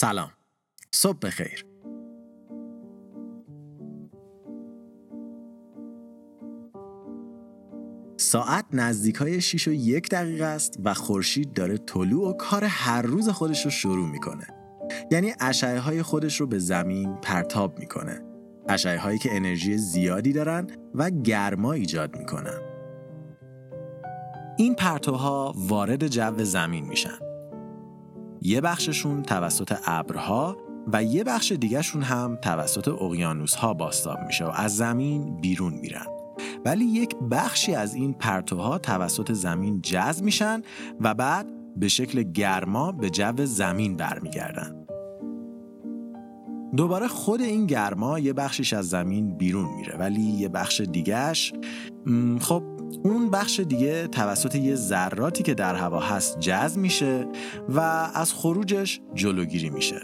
سلام. صبح بخیر. ساعت نزدیک های 6 و یک دقیقه است و خورشید داره طلوع و کار هر روز خودش رو شروع می‌کنه. یعنی اشعه های خودش رو به زمین پرتاب می‌کنه. اشعه هایی که انرژی زیادی دارن و گرما ایجاد می‌کنن. این پرتوها وارد جو زمین میشن. یه بخششون توسط ابرها و یه بخش دیگهشون هم توسط اقیانوس ها باستاب میشه و از زمین بیرون میرن. ولی یک بخشی از این پرتوها توسط زمین جذب میشن و بعد به شکل گرما به جو زمین برمیگردن. دوباره خود این گرما یه بخشش از زمین بیرون میره ولی یه بخش دیگهش خب اون بخش دیگه توسط یه ذراتی که در هوا هست جذب میشه و از خروجش جلوگیری میشه.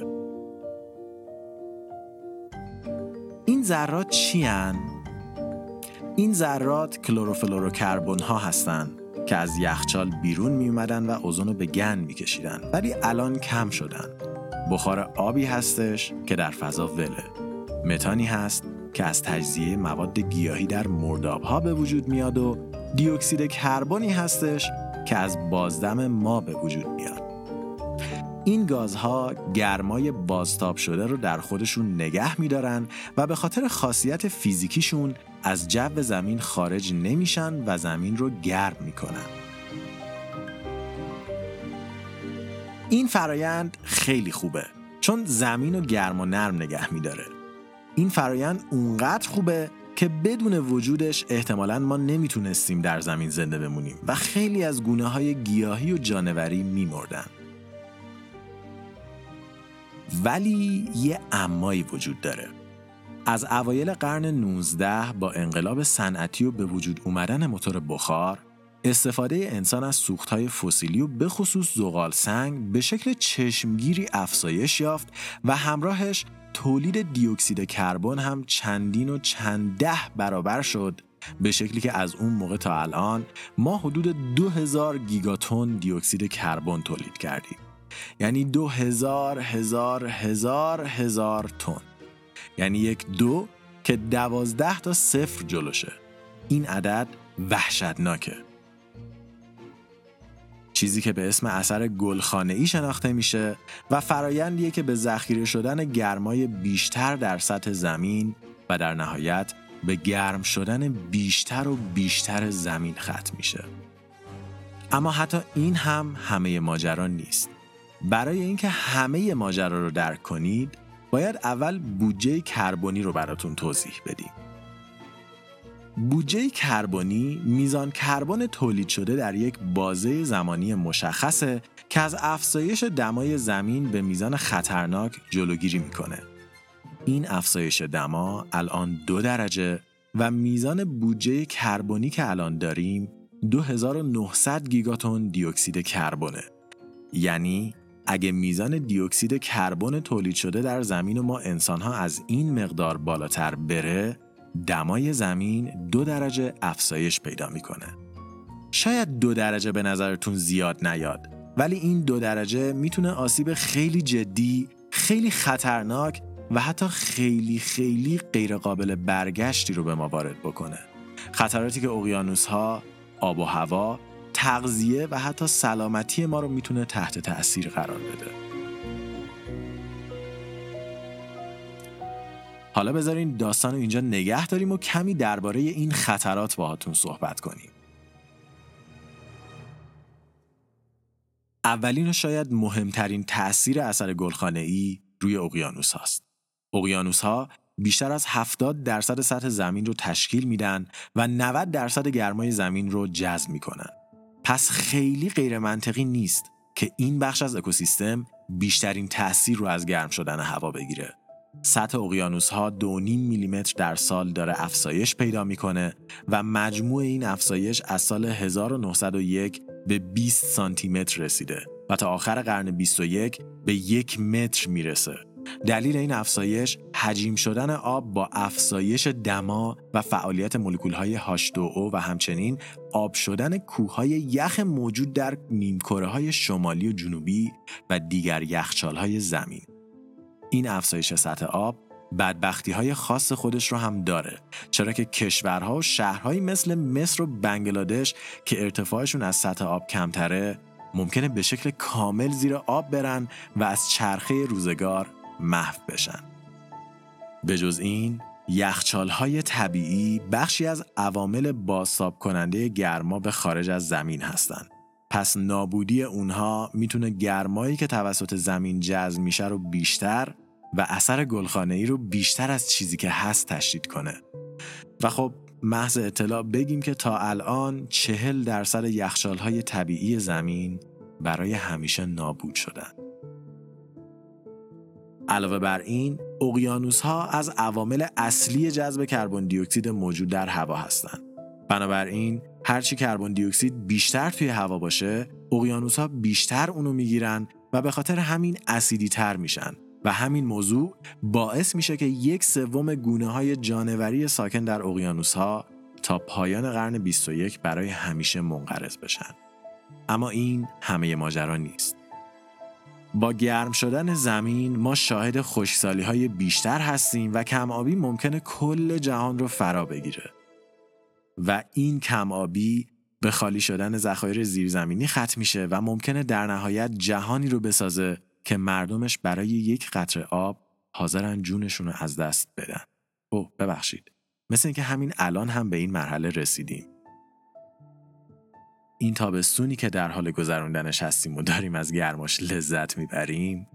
این ذرات چی هن؟ این ذرات کلروفلوروکربن ها هستند که از یخچال بیرون می اومدن و اوزون رو به گن میکشیدن ولی الان کم شدن. بخار آبی هستش که در فضا وله. متانی هست که از تجزیه مواد گیاهی در ها به وجود میاد و دیوکسید کربنی هستش که از بازدم ما به وجود میاد. این گازها گرمای بازتاب شده رو در خودشون نگه میدارن و به خاطر خاصیت فیزیکیشون از جو زمین خارج نمیشن و زمین رو گرم می‌کنن. این فرایند خیلی خوبه چون زمین رو گرم و نرم نگه میداره. این فرایند اونقدر خوبه که بدون وجودش احتمالا ما نمی‌تونستیم در زمین زنده بمونیم و خیلی از گونه های گیاهی و جانوری میمردن. ولی یه امایی وجود داره. از اوایل قرن 19 با انقلاب صنعتی و به وجود اومدن موتور بخار استفاده انسان از سوختهای فسیلی و به خصوص زغال سنگ به شکل چشمگیری افزایش یافت و همراهش تولید دیوکسید کربن هم چندین و چند ده برابر شد به شکلی که از اون موقع تا الان ما حدود 2000 گیگاتون دیوکسید کربن تولید کردیم. یعنی دو هزار هزار هزار هزار تن. یعنی یک دو که دوازده تا صفر جلوشه. این عدد وحشتناکه. چیزی که به اسم اثر گلخانه ای شناخته میشه و فرایندیه که به ذخیره شدن گرمای بیشتر در سطح زمین و در نهایت به گرم شدن بیشتر و بیشتر زمین ختم میشه. اما حتی این هم همه ماجرا نیست. برای اینکه همه ماجرا رو درک کنید، باید اول بودجه کربنی رو براتون توضیح بدیم. بودجه کربنی میزان کربن تولید شده در یک بازه زمانی مشخصه که از افزایش دمای زمین به میزان خطرناک جلوگیری می‌کنه. این افزایش دما الان دو درجه و میزان بودجه کربنی که الان داریم 2900 گیگاتون دیوکسید کربونه. یعنی اگه میزان دیوکسید کربن تولید شده در زمین و ما انسانها از این مقدار بالاتر بره دمای زمین دو درجه افزایش پیدا می‌کنه. شاید دو درجه به نظرتون زیاد نیاد ولی این دو درجه می‌تونه آسیب خیلی جدی، خیلی خطرناک و حتی خیلی خیلی غیرقابل برگشتی رو به ما وارد بکنه. خطراتی که اقیانوس ها، آب و هوا، تغذیه و حتی سلامتی ما رو می‌تونه تحت تأثیر قرار بده. حالا بذارین داستان اینجا نگه داریم و کمی درباره این خطرات باهاتون صحبت کنیم. اولین و شاید مهمترین تأثیر اثر گلخانه ای روی اقیانوس هاست. اقیانوس ها بیشتر از 70 درصد سطح زمین رو تشکیل میدن و 90 درصد گرمای زمین رو جذب می‌کنن. پس خیلی غیر منطقی نیست که این بخش از اکوسیستم بیشترین تأثیر رو از گرم شدن هوا بگیره. سطح اقیانوس ها 2.5 میلیمتر در سال داره افزایش پیدا می‌کنه و مجموع این افزایش از سال 1901 به 20 سانتی متر رسیده و تا آخر قرن 21 به یک متر می‌رسه. دلیل این افزایش حجیم شدن آب با افزایش دما و فعالیت مولکول های H2O و همچنین آب شدن کوههای یخ موجود در نیمکره های شمالی و جنوبی و دیگر یخچال های زمین این افزایش سطح آب بدبختی های خاص خودش رو هم داره چرا که کشورها و شهرهایی مثل مصر و بنگلادش که ارتفاعشون از سطح آب کمتره ممکنه به شکل کامل زیر آب برن و از چرخه روزگار محو بشن به جز این یخچال های طبیعی بخشی از عوامل بازتاب کننده گرما به خارج از زمین هستند. پس نابودی اونها می‌تونه گرمایی که توسط زمین جذب میشه رو بیشتر و اثر گلخانه ای رو بیشتر از چیزی که هست تشدید کنه. و خب محض اطلاع بگیم که تا الان چهل درصد یخچال های طبیعی زمین برای همیشه نابود شدن. علاوه بر این، اقیانوس ها از عوامل اصلی جذب کربن دی اکسید موجود در هوا هستند. بنابراین هرچی کربن دی اکسید بیشتر توی هوا باشه، اقیانوس ها بیشتر اونو می‌گیرن و به خاطر همین اسیدی تر میشن و همین موضوع باعث میشه که یک سوم گونه های جانوری ساکن در اقیانوس ها تا پایان قرن 21 برای همیشه منقرض بشن. اما این همه ماجرا نیست. با گرم شدن زمین ما شاهد خشکسالی های بیشتر هستیم و کم آبی ممکنه کل جهان رو فرا بگیره. و این کم آبی به خالی شدن ذخایر زیرزمینی ختم میشه و ممکنه در نهایت جهانی رو بسازه که مردمش برای یک قطره آب حاضرن جونشون رو از دست بدن. اوه ببخشید. مثل اینکه همین الان هم به این مرحله رسیدیم. این تابستونی که در حال گذراندنش هستیم و داریم از گرماش لذت می‌بریم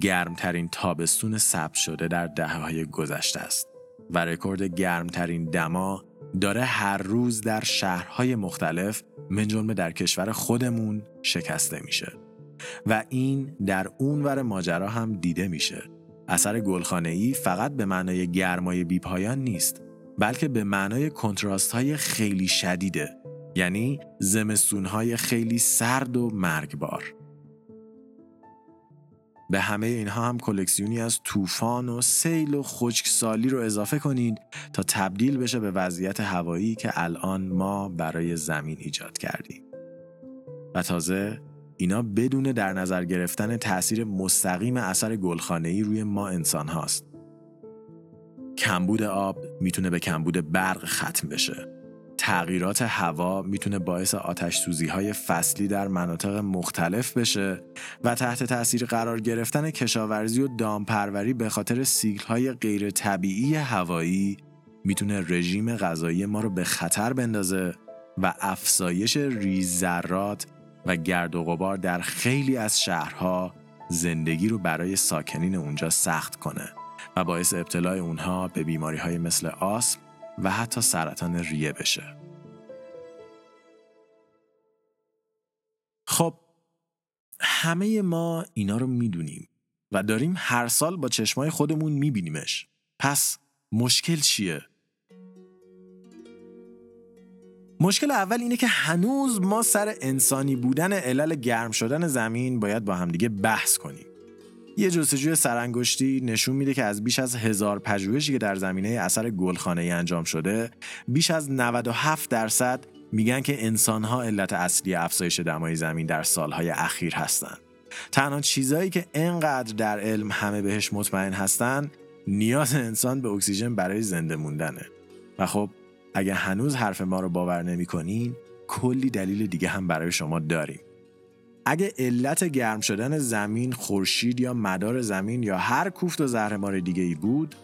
گرمترین تابستون ثبت شده در دهه های گذشته است و رکورد گرمترین دما داره هر روز در شهرهای مختلف من در کشور خودمون شکسته میشه و این در اون ور ماجرا هم دیده میشه. اثر گلخانه ای فقط به معنای گرمای بیپایان نیست بلکه به معنای کنتراست های خیلی شدیده یعنی زمستونهای خیلی سرد و مرگبار. به همه اینها هم کلکسیونی از طوفان و سیل و خشکسالی رو اضافه کنید تا تبدیل بشه به وضعیت هوایی که الان ما برای زمین ایجاد کردیم. و تازه اینا بدون در نظر گرفتن تاثیر مستقیم اثر ای روی ما انسان هاست. کمبود آب می‌تونه به کمبود برق ختم بشه تغییرات هوا می‌تونه باعث آتش سوزی های فصلی در مناطق مختلف بشه و تحت تاثیر قرار گرفتن کشاورزی و دامپروری به خاطر سیکل های غیر طبیعی هوایی می‌تونه رژیم غذایی ما رو به خطر بندازه و افزایش ریز ذرات و گرد و غبار در خیلی از شهرها زندگی رو برای ساکنین اونجا سخت کنه و باعث ابتلای اونها به بیماری های مثل آسم و حتی سرطان ریه بشه. خب همه ما اینا رو می‌دونیم و داریم هر سال با چشمای خودمون میبینیمش. پس مشکل چیه؟ مشکل اول اینه که هنوز ما سر انسانی بودن علل گرم شدن زمین باید با همدیگه بحث کنیم. یه جستجوی سرانگشتی نشون میده که از بیش از هزار پژوهشی که در زمینه اثر گلخانه ای انجام شده بیش از 97 درصد میگن که انسانها علت اصلی افزایش دمای زمین در سالهای اخیر هستند. تنها چیزایی که انقدر در علم همه بهش مطمئن هستن نیاز انسان به اکسیژن برای زنده موندنه و خب اگه هنوز حرف ما رو باور نمی‌کنین کلی دلیل دیگه هم برای شما داریم. اگه علت گرم شدن زمین خورشید یا مدار زمین یا هر کوفت و زهرمار دیگه ای بود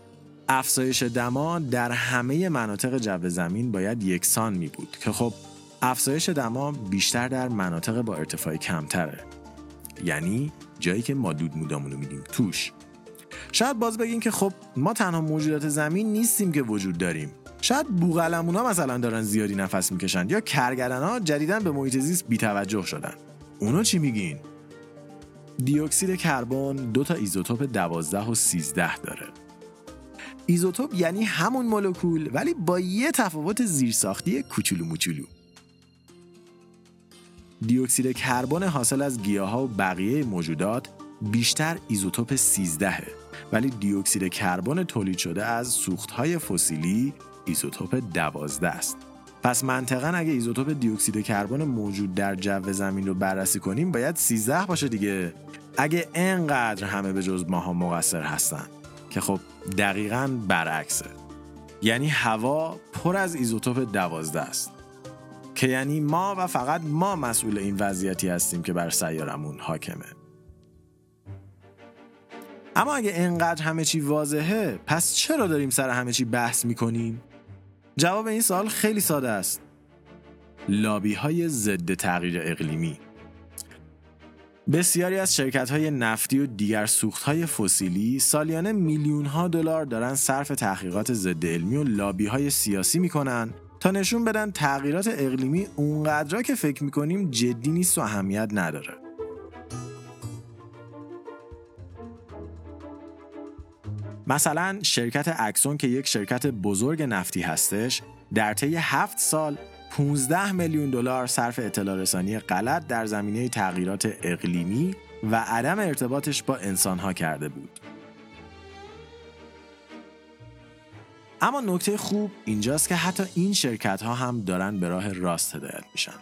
افزایش دما در همه مناطق جو زمین باید یکسان می بود که خب افزایش دما بیشتر در مناطق با ارتفاع کمتره. یعنی جایی که ما دود مودامونو میدیم توش. شاید باز بگین که خب ما تنها موجودات زمین نیستیم که وجود داریم. شاید بوغلمونا مثلا دارن زیادی نفس می‌کشن یا کرگدن ها جدیدن به محیط زیست بیتوجه شدن اونا چی میگین؟ دیوکسید کربن دو تا ایزوتوپ 12 و 13 داره. ایزوتوپ یعنی همون مولکول ولی با یه تفاوت زیرساختی کوچولو موچولو. دیوکسید کربن حاصل از گیاها و بقیه موجودات بیشتر ایزوتوپ 13 ولی دیوکسید کربن تولید شده از سوختهای فسیلی ایزوتوپ 12 است. پس منطقا اگه ایزوتوپ دیوکسید کربن موجود در جو زمین رو بررسی کنیم باید 13 باشه دیگه. اگه انقدر همه به جز ماها مقصر هستن. که خب دقیقا برعکسه. یعنی هوا پر از ایزوتوپ دوازده است. که یعنی ما و فقط ما مسئول این وضعیتی هستیم که بر سیارمون حاکمه. اما اگه انقدر همه چی واضحه پس چرا داریم سر همه چی بحث می‌کنیم؟ جواب این سال خیلی ساده است لابی های ضد تغییر اقلیمی بسیاری از شرکت های نفتی و دیگر سوخت های فسیلی سالیانه میلیون ها دلار دارن صرف تحقیقات ضد علمی و لابی های سیاسی می‌کنن تا نشون بدن تغییرات اقلیمی اونقدر که فکر می‌کنیم جدی نیست و اهمیت نداره. مثلا شرکت اکسون که یک شرکت بزرگ نفتی هستش در طی هفت سال 15 میلیون دلار صرف اطلاع رسانی غلط در زمینه تغییرات اقلیمی و عدم ارتباطش با انسانها کرده بود. اما نکته خوب اینجاست که حتی این شرکت ها هم دارن به راه راست هدایت میشن.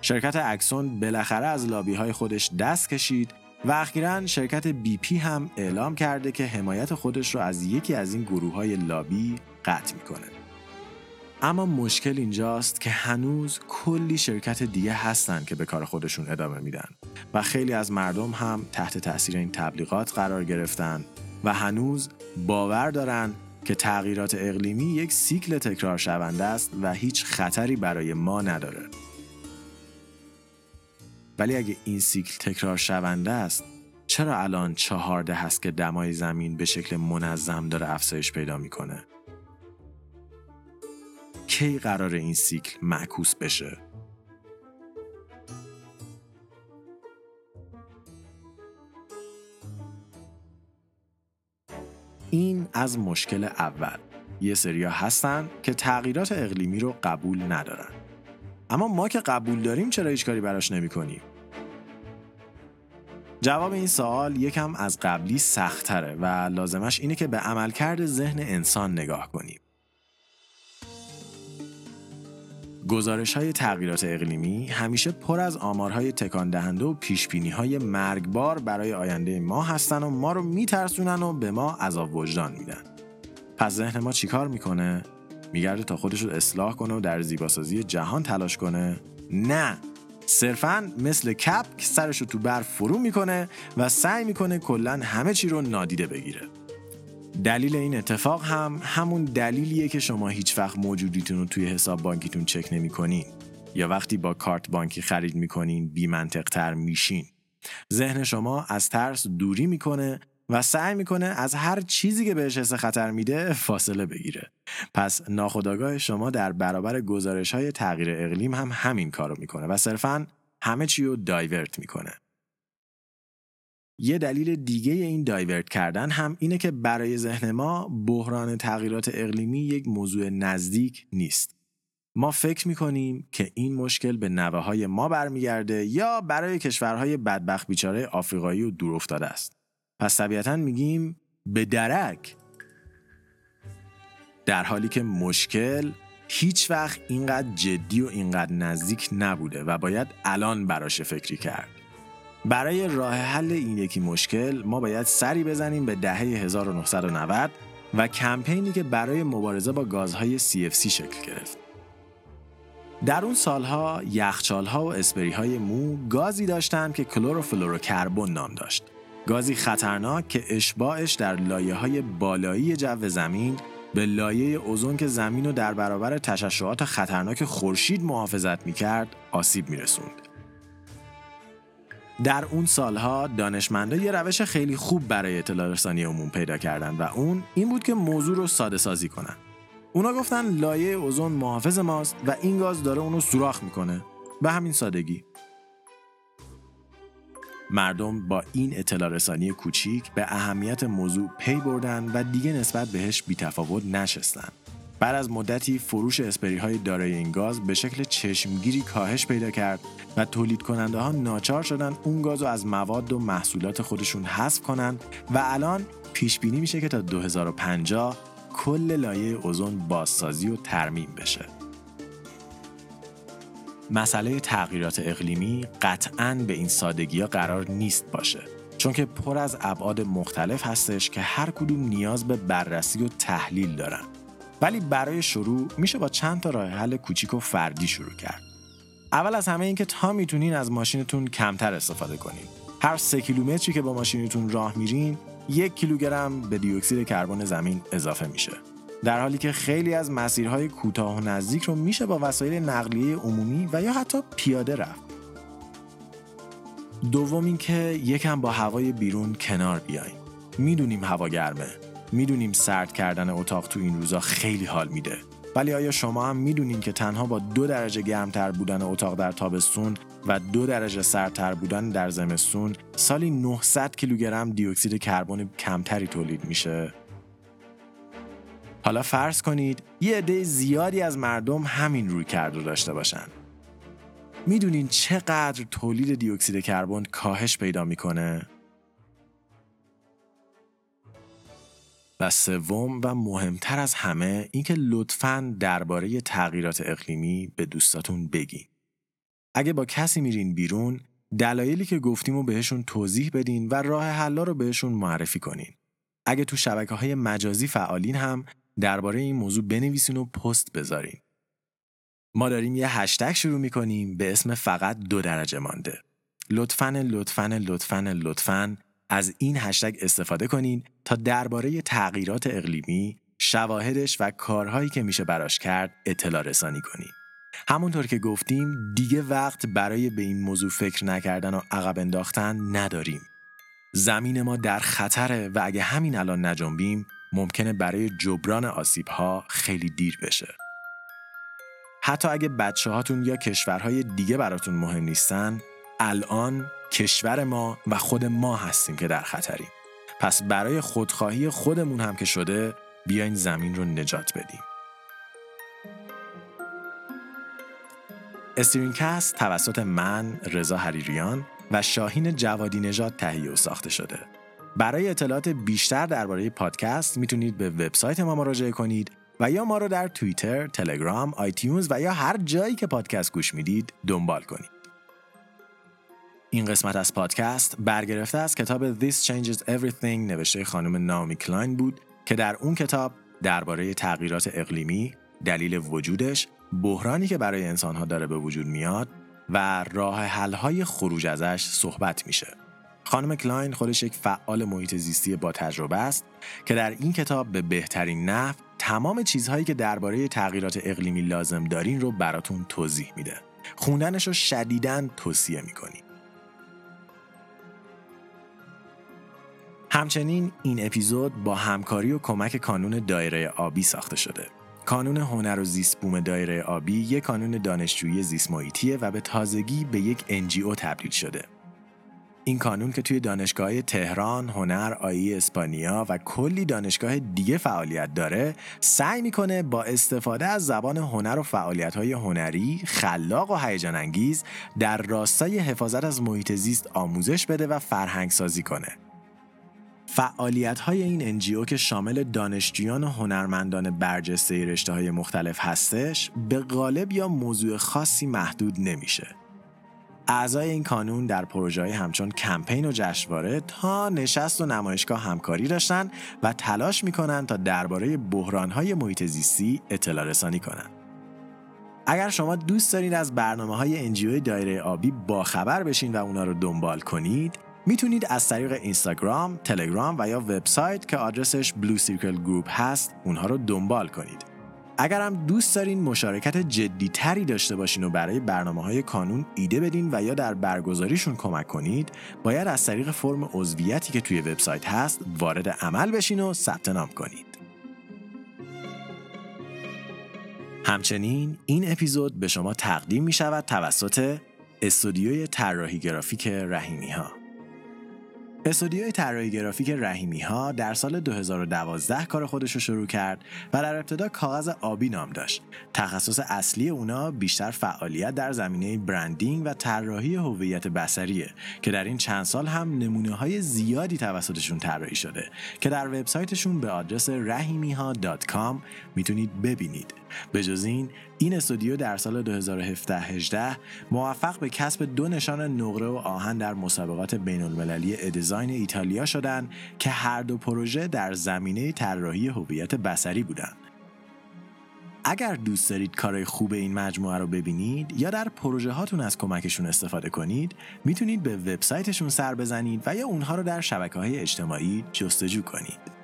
شرکت اکسون بالاخره از لابی های خودش دست کشید و اخیرا شرکت بی پی هم اعلام کرده که حمایت خودش رو از یکی از این گروه های لابی قطع می‌کنه. اما مشکل اینجاست که هنوز کلی شرکت دیگه هستن که به کار خودشون ادامه میدن و خیلی از مردم هم تحت تاثیر این تبلیغات قرار گرفتن و هنوز باور دارن که تغییرات اقلیمی یک سیکل تکرار شونده است و هیچ خطری برای ما نداره. ولی اگه این سیکل تکرار شونده است چرا الان چهارده هست که دمای زمین به شکل منظم داره افزایش پیدا می‌کنه؟ کی قرار این سیکل معکوس بشه؟ این از مشکل اول یه سریا هستن که تغییرات اقلیمی رو قبول ندارن اما ما که قبول داریم چرا هیچ کاری براش نمی کنیم؟ جواب این سوال یکم از قبلی سختره و لازمش اینه که به عملکرد ذهن انسان نگاه کنیم. گزارش های تغییرات اقلیمی همیشه پر از آمارهای تکان دهنده و پیش های مرگبار برای آینده ما هستن و ما رو میترسونن و به ما عذاب وجدان میدن. پس ذهن ما چیکار می‌کنه؟ میگرده تا خودش رو اصلاح کنه و در زیباسازی جهان تلاش کنه؟ نه. صرفا مثل کپ که سرش رو تو برف فرو می‌کنه و سعی می‌کنه کلا همه چی رو نادیده بگیره. دلیل این اتفاق هم همون دلیلیه که شما هیچ وقت موجودیتون رو توی حساب بانکیتون چک نمی‌کنین. یا وقتی با کارت بانکی خرید می‌کنین بی تر میشین. ذهن شما از ترس دوری می‌کنه و سعی می‌کنه از هر چیزی که بهش حس خطر میده فاصله بگیره پس ناخداگاه شما در برابر گزارش های تغییر اقلیم هم همین کارو می‌کنه و صرفا همه چی رو دایورت می‌کنه یه دلیل دیگه این دایورت کردن هم اینه که برای ذهن ما بحران تغییرات اقلیمی یک موضوع نزدیک نیست. ما فکر می‌کنیم که این مشکل به نوه های ما برمیگرده یا برای کشورهای بدبخت بیچاره آفریقایی و دور افتاده است. پس طبیعتا میگیم به درک در حالی که مشکل هیچ وقت اینقدر جدی و اینقدر نزدیک نبوده و باید الان براش فکری کرد. برای راه حل این یکی مشکل ما باید سری بزنیم به دهه 1990 و کمپینی که برای مبارزه با گازهای CFC شکل گرفت. در اون سالها یخچالها و اسپریهای مو گازی داشتند که کلوروفلوروکربن نام داشت. گازی خطرناک که اشباعش در لایه های بالایی جو زمین به لایه اوزون که زمین رو در برابر تشعشعات خطرناک خورشید محافظت می‌کرد آسیب میرسوند. در اون سالها دانشمندا یه روش خیلی خوب برای اطلاع رسانی عموم پیدا کردن و اون این بود که موضوع رو ساده سازی کنن. اونا گفتن لایه اوزون محافظ ماست و این گاز داره اونو سوراخ می‌کنه. به همین سادگی. مردم با این اطلاع رسانی کوچیک به اهمیت موضوع پی بردن و دیگه نسبت بهش بیتفاوت نشستن. بعد از مدتی فروش اسپری های دارای این گاز به شکل چشمگیری کاهش پیدا کرد و تولید کننده ها ناچار شدن اون گاز رو از مواد و محصولات خودشون حذف کنن و الان پیش بینی میشه که تا 2050 کل لایه اوزون بازسازی و ترمیم بشه. مسئله تغییرات اقلیمی قطعا به این سادگی ها قرار نیست باشه. چون که پر از ابعاد مختلف هستش که هر کدوم نیاز به بررسی و تحلیل دارن. ولی برای شروع میشه با چند تا راه حل کوچیک و فردی شروع کرد. اول از همه اینکه تا می‌تونین از ماشینتون کمتر استفاده کنین. هر سه کیلومتری که با ماشینتون راه میرین یک کیلوگرم به دیوکسید کربن زمین اضافه میشه. در حالی که خیلی از مسیرهای کوتاه و نزدیک رو میشه با وسایل نقلیه عمومی و یا حتی پیاده رفت. دوم اینکه یکم با هوای بیرون کنار بیایم. می‌دونیم هوا گرمه. می‌دونیم سرد کردن اتاق تو این روزا خیلی حال میده. ولی آیا شما هم می‌دونین که تنها با دو درجه گرمتر بودن اتاق در تابستون و دو درجه سردتر بودن در زمستون سالی 900 کیلوگرم دیوکسید کربن کمتری تولید میشه؟ حالا فرض کنید یه عده زیادی از مردم همین روی کرد رو داشته باشن می‌دونین چقدر تولید دیوکسید کربن کاهش پیدا می‌کنه؟ و سوم و مهمتر از همه اینکه لطفاً درباره تغییرات اقلیمی به دوستاتون بگین. اگه با کسی میرین بیرون دلایلی که گفتیم رو بهشون توضیح بدین و راه حلا رو بهشون معرفی کنین. اگه تو شبکه های مجازی فعالین هم درباره این موضوع بنویسین و پست بذارین. ما داریم یه هشتگ شروع می‌کنیم به اسم فقط دو درجه مانده. لطفاً لطفاً لطفاً لطفاً از این هشتگ استفاده کنین تا درباره تغییرات اقلیمی، شواهدش و کارهایی که میشه براش کرد اطلاع رسانی کنین. همونطور که گفتیم دیگه وقت برای به این موضوع فکر نکردن و عقب انداختن نداریم. زمین ما در خطره و اگه همین الان نجنبیم ممکنه برای جبران آسیب ها خیلی دیر بشه. حتی اگه بچه هاتون یا کشورهای دیگه براتون مهم نیستن الان کشور ما و خود ما هستیم که در خطریم. پس برای خودخواهی خودمون هم که شده بیاین زمین رو نجات بدیم. استرینکست توسط من رضا حریریان و شاهین جوادی نژاد تهیه و ساخته شده. برای اطلاعات بیشتر درباره پادکست می‌تونید به وبسایت ما مراجعه کنید و یا ما رو در توییتر، تلگرام، iTunes و یا هر جایی که پادکست گوش می‌دید دنبال کنید. این قسمت از پادکست برگرفته از کتاب This Changes Everything نوشته خانم نامی کلاین بود که در اون کتاب درباره تغییرات اقلیمی، دلیل وجودش، بحرانی که برای انسانها داره به وجود میاد و راه حل‌های خروج ازش صحبت میشه. خانم کلاین خودش یک فعال محیط زیستی با تجربه است که در این کتاب به بهترین نحو تمام چیزهایی که درباره تغییرات اقلیمی لازم دارین رو براتون توضیح میده. خوندنش رو شدیداً توصیه می‌کنیم. همچنین این اپیزود با همکاری و کمک کانون دایره آبی ساخته شده. کانون هنر و زیست بوم دایره آبی یک کانون دانشجویی زیست و به تازگی به یک NGO تبدیل شده. این کانون که توی دانشگاه تهران، هنر، آیی اسپانیا و کلی دانشگاه دیگه فعالیت داره سعی می‌کنه با استفاده از زبان هنر و فعالیت های هنری خلاق و هیجان انگیز در راستای حفاظت از محیط زیست آموزش بده و فرهنگ سازی کنه. فعالیت های این انجیو که شامل دانشجویان و هنرمندان برجسته رشته های مختلف هستش به غالب یا موضوع خاصی محدود نمیشه. اعضای این کانون در پروژه همچون کمپین و جشنواره تا نشست و نمایشگاه همکاری داشتن و تلاش می‌کنن تا درباره بحرانهای محیط زیستی اطلاع رسانی کنند. اگر شما دوست دارید از برنامه های انجیوی دایره آبی باخبر بشین و اونا رو دنبال کنید می‌تونید از طریق اینستاگرام، تلگرام و یا وبسایت که آدرسش بلو سیرکل گروپ هست اونها رو دنبال کنید. اگر هم دوست دارین مشارکت جدی تری داشته باشین و برای برنامه های کانون ایده بدین و یا در برگزاریشون کمک کنید باید از طریق فرم عضویتی که توی وبسایت هست وارد عمل بشین و ثبت نام کنید. همچنین این اپیزود به شما تقدیم می شود توسط استودیوی طراحی گرافیک رحیمی ها استودیوی طراحی گرافیک رحیمی ها در سال 2012 کار خودش رو شروع کرد و در ابتدا کاغذ آبی نام داشت. تخصص اصلی اونا بیشتر فعالیت در زمینه برندینگ و طراحی هویت بصریه که در این چند سال هم نمونه های زیادی توسطشون طراحی شده که در وبسایتشون به آدرس rahimiha.com می‌تونید ببینید. به جز این این استودیو در سال 2017-18 موفق به کسب دو نشان نقره و آهن در مسابقات بین المللی دیزاین ایتالیا شدن که هر دو پروژه در زمینه طراحی هویت بصری بودند. اگر دوست دارید کارهای خوب این مجموعه رو ببینید یا در پروژه هاتون از کمکشون استفاده کنید می‌تونید به وبسایتشون سر بزنید و یا اونها رو در شبکه های اجتماعی جستجو کنید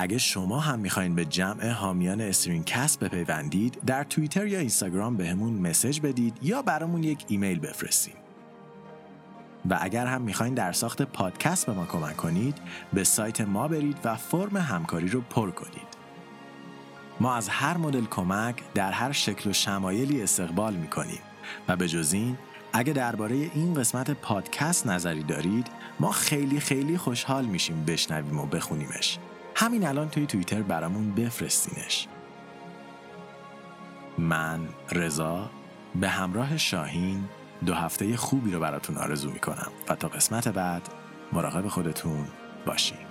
اگه شما هم می‌خواین به جمع حامیان استرینکست بپیوندید در توییتر یا اینستاگرام بهمون مسج بدید یا برامون یک ایمیل بفرستید و اگر هم می‌خواین در ساخت پادکست به ما کمک کنید به سایت ما برید و فرم همکاری رو پر کنید. ما از هر مدل کمک در هر شکل و شمایلی استقبال می‌کنیم. و به جز این اگه درباره این قسمت پادکست نظری دارید ما خیلی خیلی خوشحال میشیم بشنویم و بخونیمش. همین الان توی توییتر برامون بفرستینش. من رضا به همراه شاهین دو هفته خوبی رو براتون آرزو می‌کنم و تا قسمت بعد مراقب خودتون باشین.